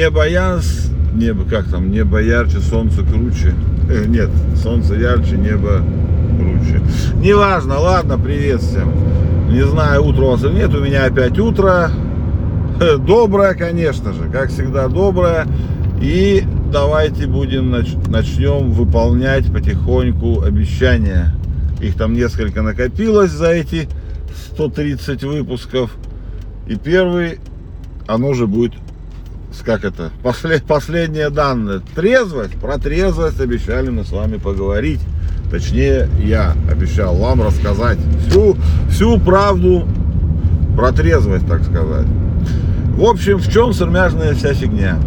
все. Небо яс, небо, как там, небо ярче, солнце круче. Э, нет, солнце ярче, небо круче. Неважно, ладно, привет всем. Не знаю, утро у вас или нет, у меня опять утро. Э, доброе, конечно же, как всегда доброе. И давайте будем начнем выполнять потихоньку обещания. Их там несколько накопилось за эти 130 выпусков. И первый, оно же будет, как это, послед, последнее данное. Трезвость, про трезвость обещали мы с вами поговорить. Точнее, я обещал вам рассказать всю, всю правду про трезвость, так сказать. В общем, в чем сырмяжная вся фигня?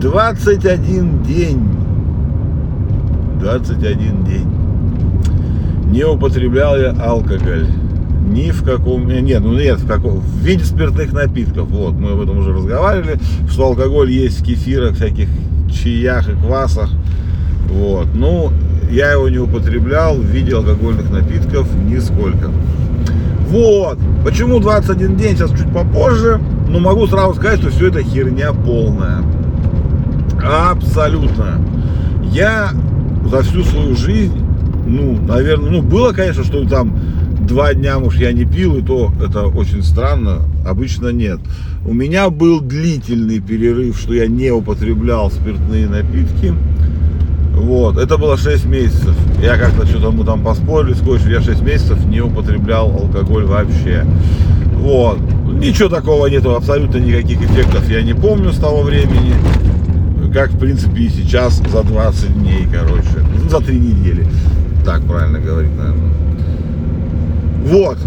21 день. 21 день. Не употреблял я алкоголь. Ни в каком... Э, нет, ну нет, в, каком, в виде спиртных напитков. Вот, мы об этом уже разговаривали, что алкоголь есть в кефирах, всяких чаях и квасах. Вот. Ну, я его не употреблял в виде алкогольных напитков нисколько. Вот. Почему 21 день, сейчас чуть попозже. Но могу сразу сказать, что все это херня полная. Абсолютно. Я за всю свою жизнь, ну, наверное, ну, было, конечно, что там два дня, может, я не пил, и то это очень странно, обычно нет. У меня был длительный перерыв, что я не употреблял спиртные напитки. Вот, это было 6 месяцев. Я как-то что-то мы там поспорили, сколько я 6 месяцев не употреблял алкоголь вообще. Вот, ничего такого нету, абсолютно никаких эффектов я не помню с того времени как в принципе и сейчас за 20 дней, короче, за 3 недели, так правильно говорить, наверное. Вот,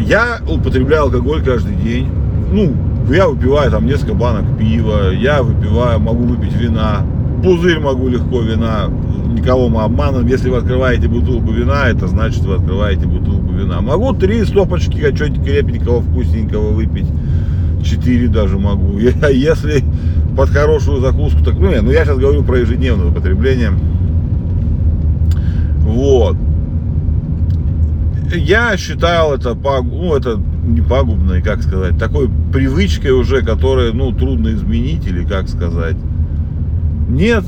я употребляю алкоголь каждый день, ну, я выпиваю там несколько банок пива, я выпиваю, могу выпить вина, пузырь могу легко вина, никого мы обманываем. Если вы открываете бутылку вина, это значит, вы открываете бутылку вина. Могу три стопочки чего-нибудь крепенького, вкусненького выпить. Четыре даже могу. Если под хорошую закуску. Так, ну, ну я сейчас говорю про ежедневное употребление. Вот. Я считал это, ну, это не пагубной, как сказать, такой привычкой уже, которая, ну, трудно изменить или как сказать. Нет,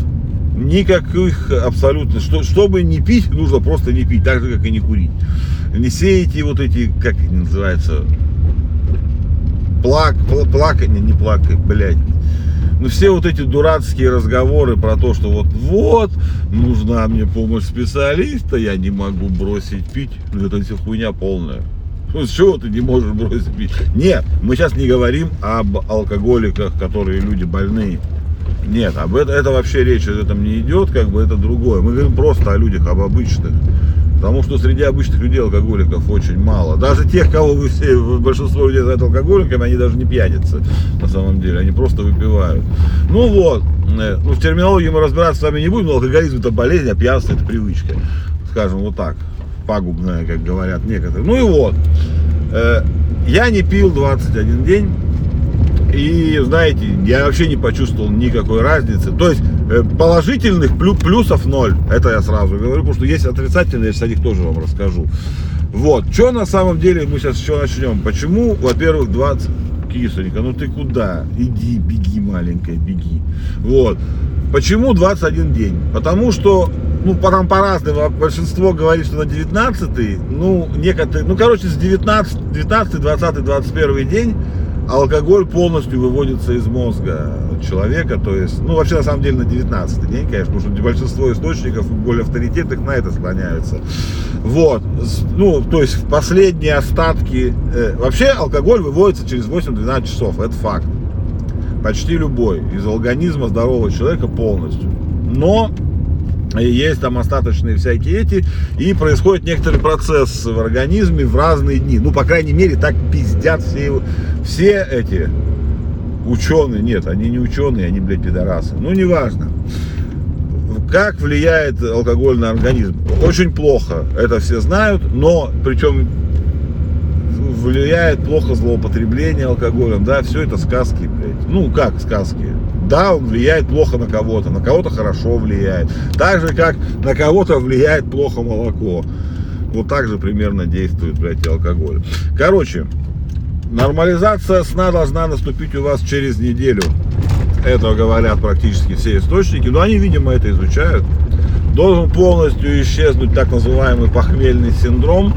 никаких абсолютно, что, чтобы не пить, нужно просто не пить, так же, как и не курить. Не сеете вот эти, как они называются, плак, плакание, не плакать, блядь, ну, все вот эти дурацкие разговоры про то, что вот, вот, нужна мне помощь специалиста, я не могу бросить пить, ну, это все хуйня полная. Ну, с чего ты не можешь бросить пить? Нет, мы сейчас не говорим об алкоголиках, которые люди больные. Нет, об этом это вообще речь об этом не идет, как бы это другое. Мы говорим просто о людях, об обычных. Потому что среди обычных людей алкоголиков очень мало. Даже тех, кого вы все, большинство людей знают алкоголиками, они даже не пьяницы на самом деле, они просто выпивают. Ну вот, э, ну, в терминологии мы разбираться с вами не будем, но алкоголизм это болезнь, а пьянство это привычка. Скажем вот так, пагубная, как говорят некоторые. Ну и вот, э, я не пил 21 день. И знаете, я вообще не почувствовал никакой разницы. То есть положительных плюсов ноль. Это я сразу говорю, потому что есть отрицательные, я сейчас о них тоже вам расскажу. Вот, что на самом деле мы сейчас еще начнем. Почему, во-первых, 20... Кисонька, ну ты куда? Иди, беги, маленькая, беги. Вот. Почему 21 день? Потому что, ну, там по-разному, большинство говорит, что на 19 ну, некоторые, ну, короче, с 19, 19, 20, 21 день алкоголь полностью выводится из мозга человека, то есть, ну, вообще, на самом деле, на 19 день, конечно, потому что большинство источников более авторитетных на это склоняются. Вот, ну, то есть, последние остатки, э, вообще алкоголь выводится через 8-12 часов, это факт. Почти любой из организма здорового человека полностью. Но есть там остаточные всякие эти, и происходит некоторый процесс в организме в разные дни. Ну, по крайней мере, так пиздят все, все эти ученые. Нет, они не ученые, они, блядь, пидорасы. Ну, неважно. Как влияет алкоголь на организм? Очень плохо, это все знают, но причем влияет плохо злоупотребление алкоголем, да, все это сказки, блядь. Ну, как сказки? Да, он влияет плохо на кого-то, на кого-то хорошо влияет. Так же, как на кого-то влияет плохо молоко. Вот так же примерно действует, блядь, алкоголь. Короче, Нормализация сна должна наступить у вас через неделю. Это говорят практически все источники, но они, видимо, это изучают. Должен полностью исчезнуть так называемый похмельный синдром.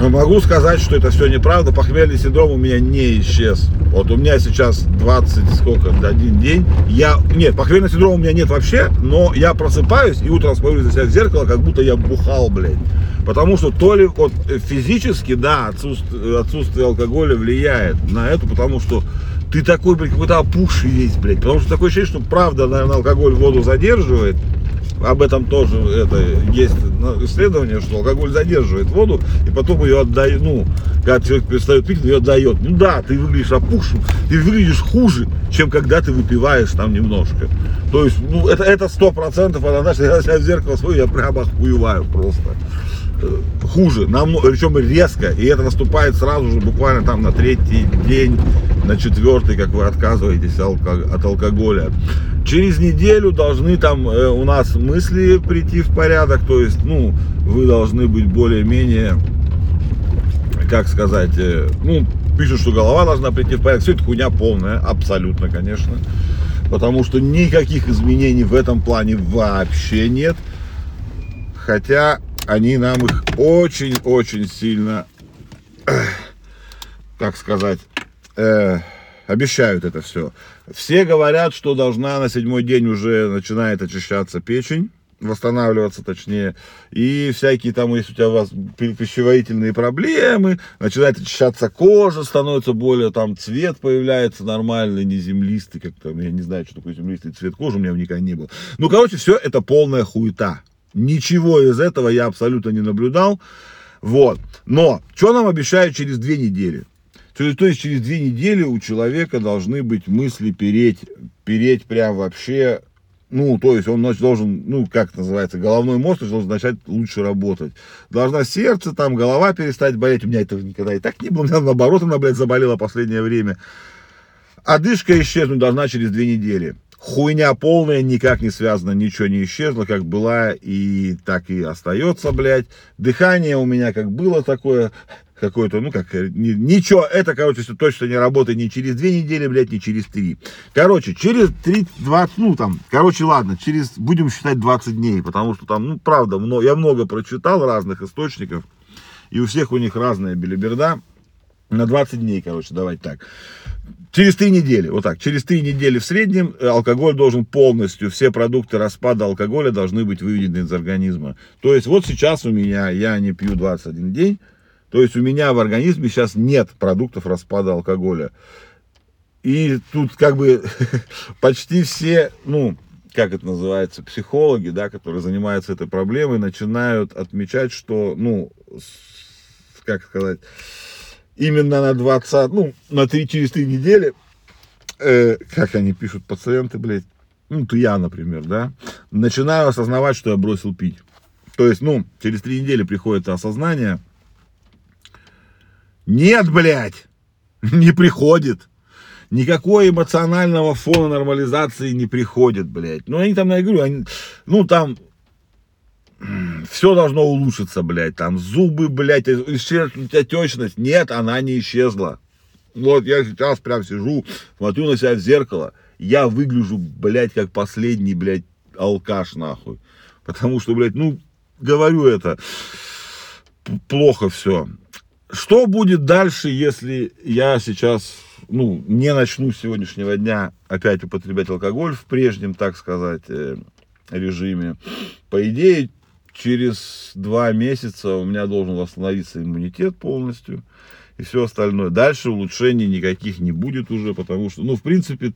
Могу сказать, что это все неправда. Похмельный синдром у меня не исчез. Вот у меня сейчас 20, сколько, один день. Я, нет, похмельный синдром у меня нет вообще, но я просыпаюсь и утром смотрю на себя в зеркало, как будто я бухал, блядь. Потому что то ли вот физически, да, отсутствие, отсутствие алкоголя влияет на это, потому что ты такой, блядь, какой-то опухший весь, блядь. Потому что такое ощущение, что правда, наверное, алкоголь воду задерживает. Об этом тоже это есть исследование, что алкоголь задерживает воду и потом ее отдает, ну, когда человек перестает пить, ее отдает. Ну да, ты выглядишь опухшим, ты выглядишь хуже, чем когда ты выпиваешь там немножко. То есть, ну, это, сто процентов, это, знаешь, я себя в зеркало смотрю, я прямо охуеваю просто. Хуже, намного, причем резко, и это наступает сразу же, буквально там на третий день, на четвертый, как вы отказываетесь от алкоголя. Через неделю должны там э, у нас мысли прийти в порядок, то есть, ну, вы должны быть более-менее, как сказать, э, ну, пишут, что голова должна прийти в порядок, все это хуйня полная, абсолютно, конечно, потому что никаких изменений в этом плане вообще нет, хотя они нам их очень-очень сильно, как сказать, э, обещают это все. Все говорят, что должна на седьмой день уже начинает очищаться печень, восстанавливаться точнее, и всякие там, если у тебя у вас пищеварительные проблемы, начинает очищаться кожа, становится более там цвет появляется нормальный, не землистый, как там, я не знаю, что такое землистый цвет кожи, у меня никогда не было. Ну, короче, все это полная хуета. Ничего из этого я абсолютно не наблюдал. Вот. Но, что нам обещают через две недели? То есть, то есть через две недели у человека должны быть мысли переть, переть прям вообще, ну, то есть он должен, ну, как называется, головной мозг должен начать лучше работать. Должна сердце, там, голова перестать болеть. У меня этого никогда и так не было. У меня наоборот, она, блядь, заболела последнее время. Одышка исчезнуть должна через две недели хуйня полная, никак не связана, ничего не исчезло, как была и так и остается, блядь. Дыхание у меня как было такое, какое-то, ну как, ничего, это, короче, все точно не работает ни через две недели, блядь, ни через три. Короче, через 3, 20, ну там, короче, ладно, через, будем считать 20 дней, потому что там, ну, правда, много, я много прочитал разных источников, и у всех у них разная белиберда. На 20 дней, короче, давайте так. Через три недели, вот так, через три недели в среднем э, алкоголь должен полностью, все продукты распада алкоголя должны быть выведены из организма. То есть вот сейчас у меня, я не пью 21 день, то есть у меня в организме сейчас нет продуктов распада алкоголя. И тут как бы почти все, ну, как это называется, психологи, да, которые занимаются этой проблемой, начинают отмечать, что, ну, как сказать, именно на 20, ну, на 3, через 3 недели, э, как они пишут пациенты, блядь, ну, то я, например, да, начинаю осознавать, что я бросил пить. То есть, ну, через 3 недели приходит осознание. Нет, блядь, не приходит. Никакого эмоционального фона нормализации не приходит, блядь. Ну, они там, я говорю, они, ну, там все должно улучшиться, блядь, там зубы, блядь, исчезнуть отечность. Нет, она не исчезла. Вот я сейчас прям сижу, смотрю на себя в зеркало, я выгляжу, блядь, как последний, блядь, алкаш, нахуй. Потому что, блядь, ну, говорю это, плохо все. Что будет дальше, если я сейчас, ну, не начну с сегодняшнего дня опять употреблять алкоголь в прежнем, так сказать, э, режиме? По идее, через два месяца у меня должен восстановиться иммунитет полностью и все остальное. Дальше улучшений никаких не будет уже, потому что, ну, в принципе,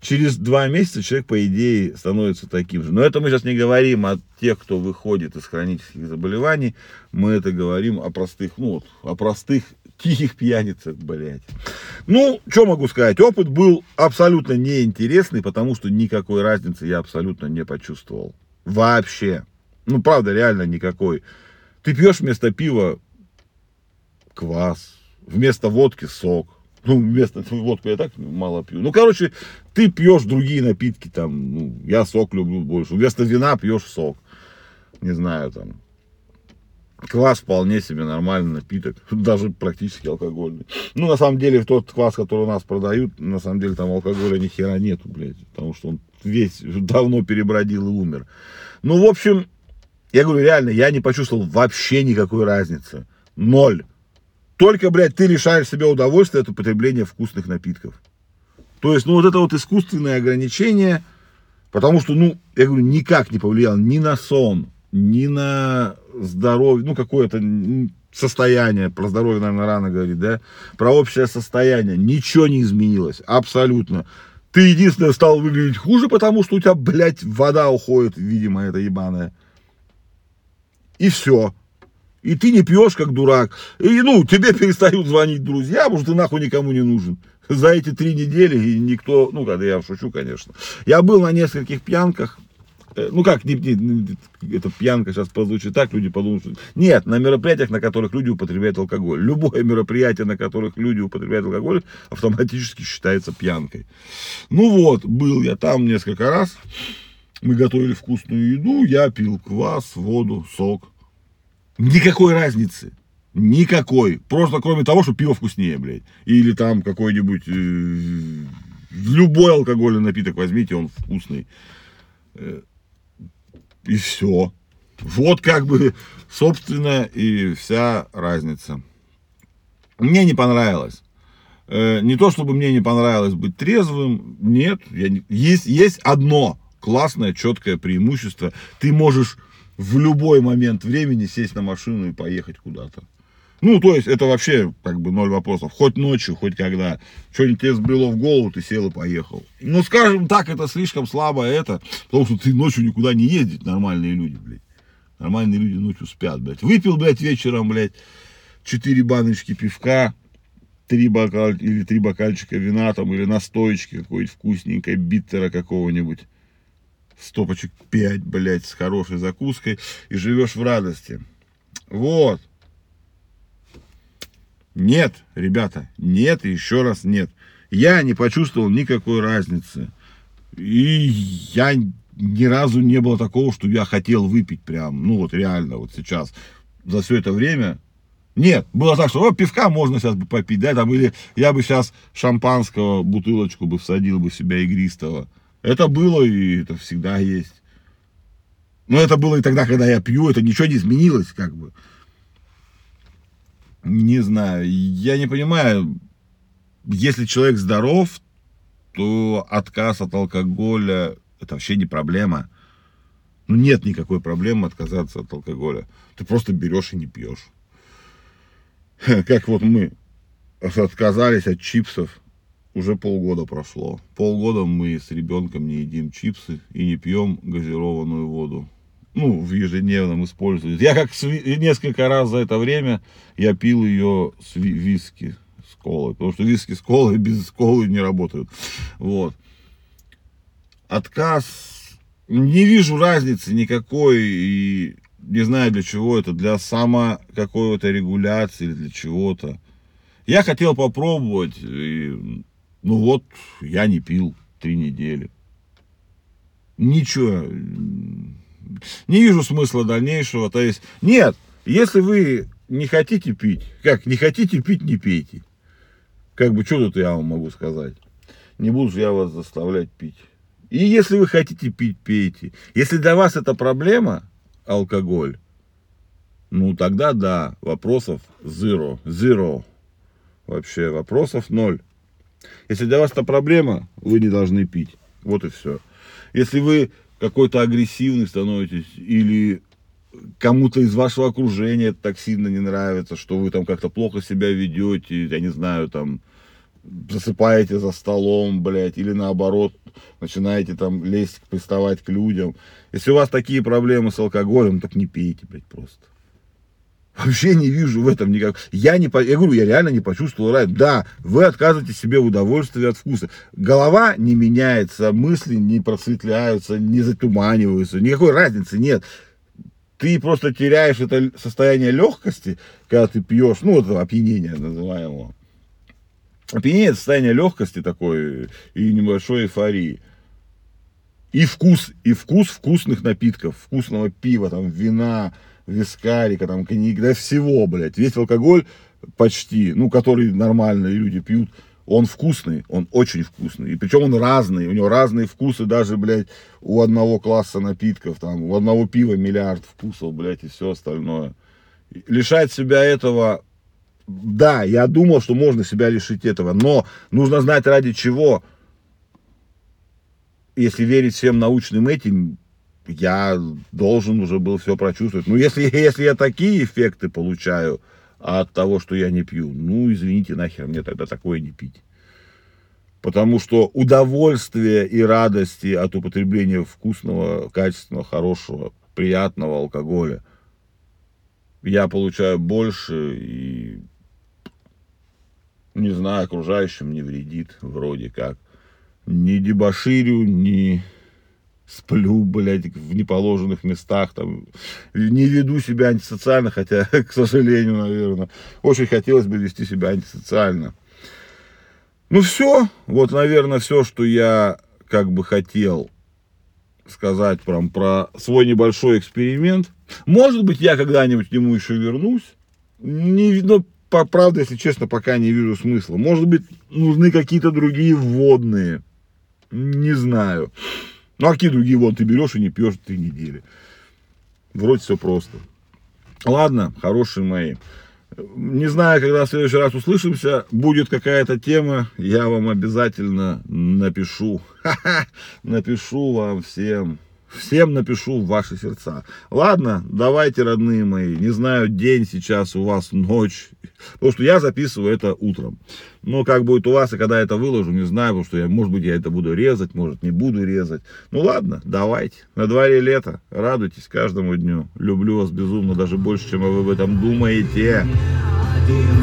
через два месяца человек, по идее, становится таким же. Но это мы сейчас не говорим о тех, кто выходит из хронических заболеваний, мы это говорим о простых, ну, вот, о простых тихих пьяницах, блядь. Ну, что могу сказать, опыт был абсолютно неинтересный, потому что никакой разницы я абсолютно не почувствовал. Вообще. Ну, правда, реально никакой. Ты пьешь вместо пива квас, вместо водки сок. Ну, вместо водки я так мало пью. Ну, короче, ты пьешь другие напитки, там, ну, я сок люблю больше. Вместо вина пьешь сок. Не знаю, там. Квас вполне себе нормальный напиток, даже практически алкогольный. Ну, на самом деле, тот квас, который у нас продают, на самом деле там алкоголя ни хера нету, блядь, потому что он весь давно перебродил и умер. Ну, в общем, я говорю, реально, я не почувствовал вообще никакой разницы. Ноль. Только, блядь, ты лишаешь себя удовольствия от употребления вкусных напитков. То есть, ну, вот это вот искусственное ограничение, потому что, ну, я говорю, никак не повлиял ни на сон, ни на здоровье, ну, какое-то состояние, про здоровье, наверное, рано говорить, да, про общее состояние, ничего не изменилось, абсолютно. Ты единственное стал выглядеть хуже, потому что у тебя, блядь, вода уходит, видимо, это ебаная. И все. И ты не пьешь, как дурак. И, ну, тебе перестают звонить друзья, потому что ты нахуй никому не нужен. За эти три недели и никто, ну, когда я шучу, конечно. Я был на нескольких пьянках, Э, ну как, не, не, это пьянка сейчас прозвучит так, люди подумают, что... Нет, на мероприятиях, на которых люди употребляют алкоголь. Любое мероприятие, на которых люди употребляют алкоголь, автоматически считается пьянкой. Ну вот, был я там несколько раз. Мы готовили вкусную еду, я пил квас, воду, сок. Никакой разницы. Никакой. Просто кроме того, что пиво вкуснее, блядь. Или там какой-нибудь... Э, любой алкогольный напиток возьмите, он вкусный. Э, и все. Вот как бы, собственно, и вся разница. Мне не понравилось. Э, не то, чтобы мне не понравилось быть трезвым, нет. Я не... есть, есть одно классное, четкое преимущество. Ты можешь в любой момент времени сесть на машину и поехать куда-то. Ну, то есть, это вообще, как бы, ноль вопросов. Хоть ночью, хоть когда. Что-нибудь тебе сбрело в голову, ты сел и поехал. Ну, скажем так, это слишком слабо это, потому что ты ночью никуда не ездить, нормальные люди, блядь. Нормальные люди ночью спят, блядь. Выпил, блядь, вечером, блядь, четыре баночки пивка, три бокал, или три бокальчика вина там, или настоечки какой-нибудь вкусненькой, биттера какого-нибудь. Стопочек пять, блядь, с хорошей закуской, и живешь в радости. Вот. Нет, ребята, нет и еще раз нет. Я не почувствовал никакой разницы. И я ни разу не было такого, что я хотел выпить прям, ну вот реально, вот сейчас, за все это время. Нет, было так, что о, пивка можно сейчас бы попить, да, там, или я бы сейчас шампанского бутылочку бы всадил бы себя игристого. Это было и это всегда есть. Но это было и тогда, когда я пью, это ничего не изменилось, как бы. Не знаю, я не понимаю, если человек здоров, то отказ от алкоголя это вообще не проблема. Ну нет никакой проблемы отказаться от алкоголя. Ты просто берешь и не пьешь. Как вот мы отказались от чипсов, уже полгода прошло. Полгода мы с ребенком не едим чипсы и не пьем газированную воду ну, в ежедневном использовании. Я как несколько раз за это время я пил ее с виски с колой, потому что виски с колой без колы не работают. Вот. Отказ, не вижу разницы никакой и не знаю для чего это, для само какой-то регуляции или для чего-то. Я хотел попробовать, и, ну вот, я не пил три недели. Ничего, не вижу смысла дальнейшего. То есть, нет, если вы не хотите пить, как, не хотите пить, не пейте. Как бы, что тут я вам могу сказать? Не буду же я вас заставлять пить. И если вы хотите пить, пейте. Если для вас это проблема, алкоголь, ну тогда да, вопросов zero, zero. Вообще вопросов ноль. Если для вас это проблема, вы не должны пить. Вот и все. Если вы какой-то агрессивный становитесь, или кому-то из вашего окружения это так сильно не нравится, что вы там как-то плохо себя ведете, я не знаю, там, засыпаете за столом, блядь, или наоборот, начинаете там лезть, приставать к людям. Если у вас такие проблемы с алкоголем, так не пейте, блядь, просто. Вообще не вижу в этом никак. Я не, я говорю, я реально не почувствовал рай. Да, вы отказываете себе в удовольствии от вкуса. Голова не меняется, мысли не просветляются, не затуманиваются. Никакой разницы нет. Ты просто теряешь это состояние легкости, когда ты пьешь, ну, это опьянение называемого. Опьянение это состояние легкости такой и небольшой эйфории. И вкус, и вкус вкусных напитков, вкусного пива, там, вина, вискарика, там, коньяк, да всего, блядь. Весь алкоголь почти, ну, который нормальные люди пьют, он вкусный, он очень вкусный. И причем он разный, у него разные вкусы, даже, блядь, у одного класса напитков, там, у одного пива миллиард вкусов, блядь, и все остальное. Лишать себя этого, да, я думал, что можно себя лишить этого, но нужно знать ради чего. Если верить всем научным этим, я должен уже был все прочувствовать. Ну, если, если я такие эффекты получаю, от того, что я не пью. Ну, извините, нахер мне тогда такое не пить. Потому что удовольствие и радости от употребления вкусного, качественного, хорошего, приятного алкоголя я получаю больше и, не знаю, окружающим не вредит вроде как. Ни дебоширю, ни сплю, блядь, в неположенных местах, там, не веду себя антисоциально, хотя, к сожалению, наверное, очень хотелось бы вести себя антисоциально. Ну все, вот, наверное, все, что я как бы хотел сказать прям про свой небольшой эксперимент. Может быть, я когда-нибудь к нему еще вернусь. Не, но, по правде, если честно, пока не вижу смысла. Может быть, нужны какие-то другие вводные. Не знаю. Ну, а какие другие вот ты берешь и не пьешь три недели. Вроде все просто. Ладно, хорошие мои. Не знаю, когда в следующий раз услышимся, будет какая-то тема, я вам обязательно напишу. Напишу вам всем. Всем напишу в ваши сердца. Ладно, давайте, родные мои. Не знаю, день сейчас у вас, ночь. Потому что я записываю это утром. Но как будет у вас, и когда я это выложу, не знаю. Потому что, я, может быть, я это буду резать, может, не буду резать. Ну ладно, давайте. На дворе лето. Радуйтесь каждому дню. Люблю вас безумно, даже больше, чем вы об этом думаете. Один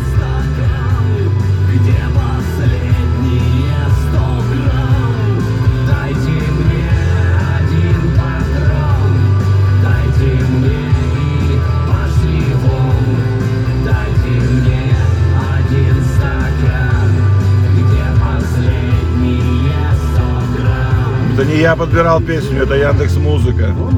я подбирал песню, это Яндекс Музыка.